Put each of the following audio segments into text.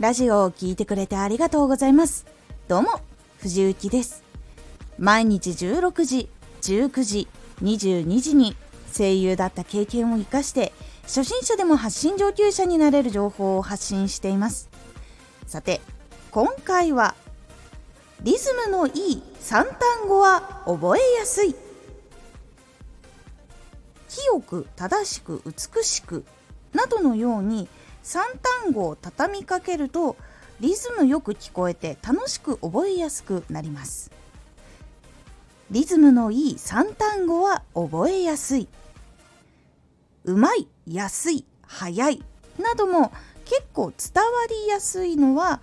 ラジオを聴いてくれてありがとうございます。どうも、藤幸です。毎日16時、19時、22時に声優だった経験を活かして、初心者でも発信上級者になれる情報を発信しています。さて、今回は、リズムのいい3単語は覚えやすい。清く、正しく、美しくなどのように3単語を畳みかけるとリズムよく聞こえて楽しく覚えやすくなります。リズムのいい3単語は覚えやすい。うまい安い早いなども結構伝わりやすいのは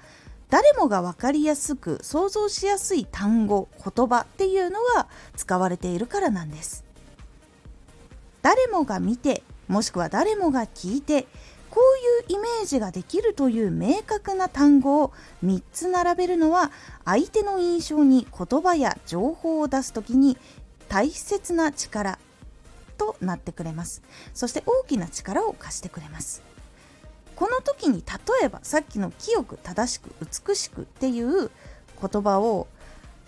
誰もが分かりやすく想像しやすい単語言葉っていうのが使われているからなんです。誰もが見てもしくは誰もが聞いてイメージができるという明確な単語を3つ並べるのは相手の印象に言葉や情報を出す時に大切な力となってくれます。そして大きな力を貸してくれます。この時に例えばさっきの清く正しく美しくっていう言葉を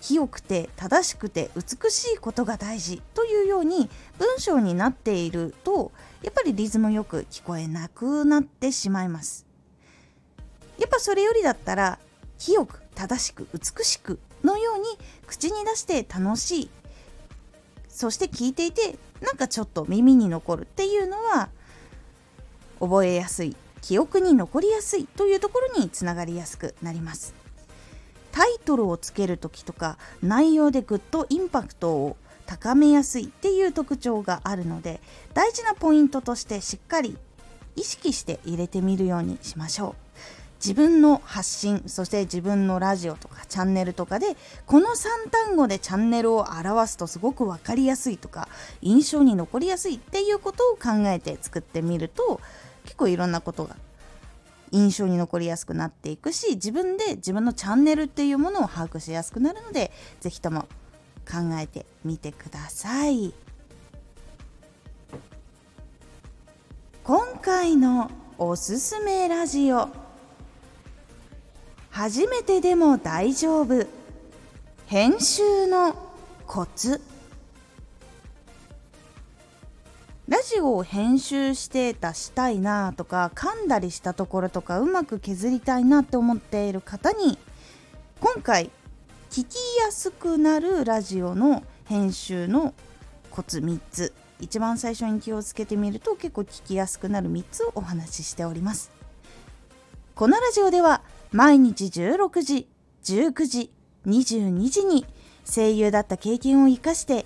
清くて正しくて美しいことが大事というように文章になっているとやっぱりリズムよく聞こえなくなってしまいます。やっぱそれよりだったら清く正しく美しくのように口に出して楽しい。そして聞いていてなんかちょっと耳に残るっていうのは覚えやすい。記憶に残りやすいというところにつながりやすくなります。タイトルをつける時とか内容でぐっとインパクトを高めやすいっていう特徴があるので大事なポイントとしてしっかり意識して入れてみるようにしましょう。自分の発信そして自分のラジオとかチャンネルとかでこの3単語でチャンネルを表すとすごく分かりやすいとか印象に残りやすいっていうことを考えて作ってみると結構いろんなことが印象に残りやすくなっていくし自分で自分のチャンネルっていうものを把握しやすくなるので是非とも考えてみてください。今回のおすすめラジオ。初めてでも大丈夫。編集のコツ。ラジオを編集して出したいなとか噛んだりしたところとかうまく削りたいなって思っている方に今回聞きやすくなるラジオの編集のコツ3つ。一番最初に気をつけてみると結構聞きやすくなる3つをお話ししております。このラジオでは毎日16時19時22時に声優だった経験を生かして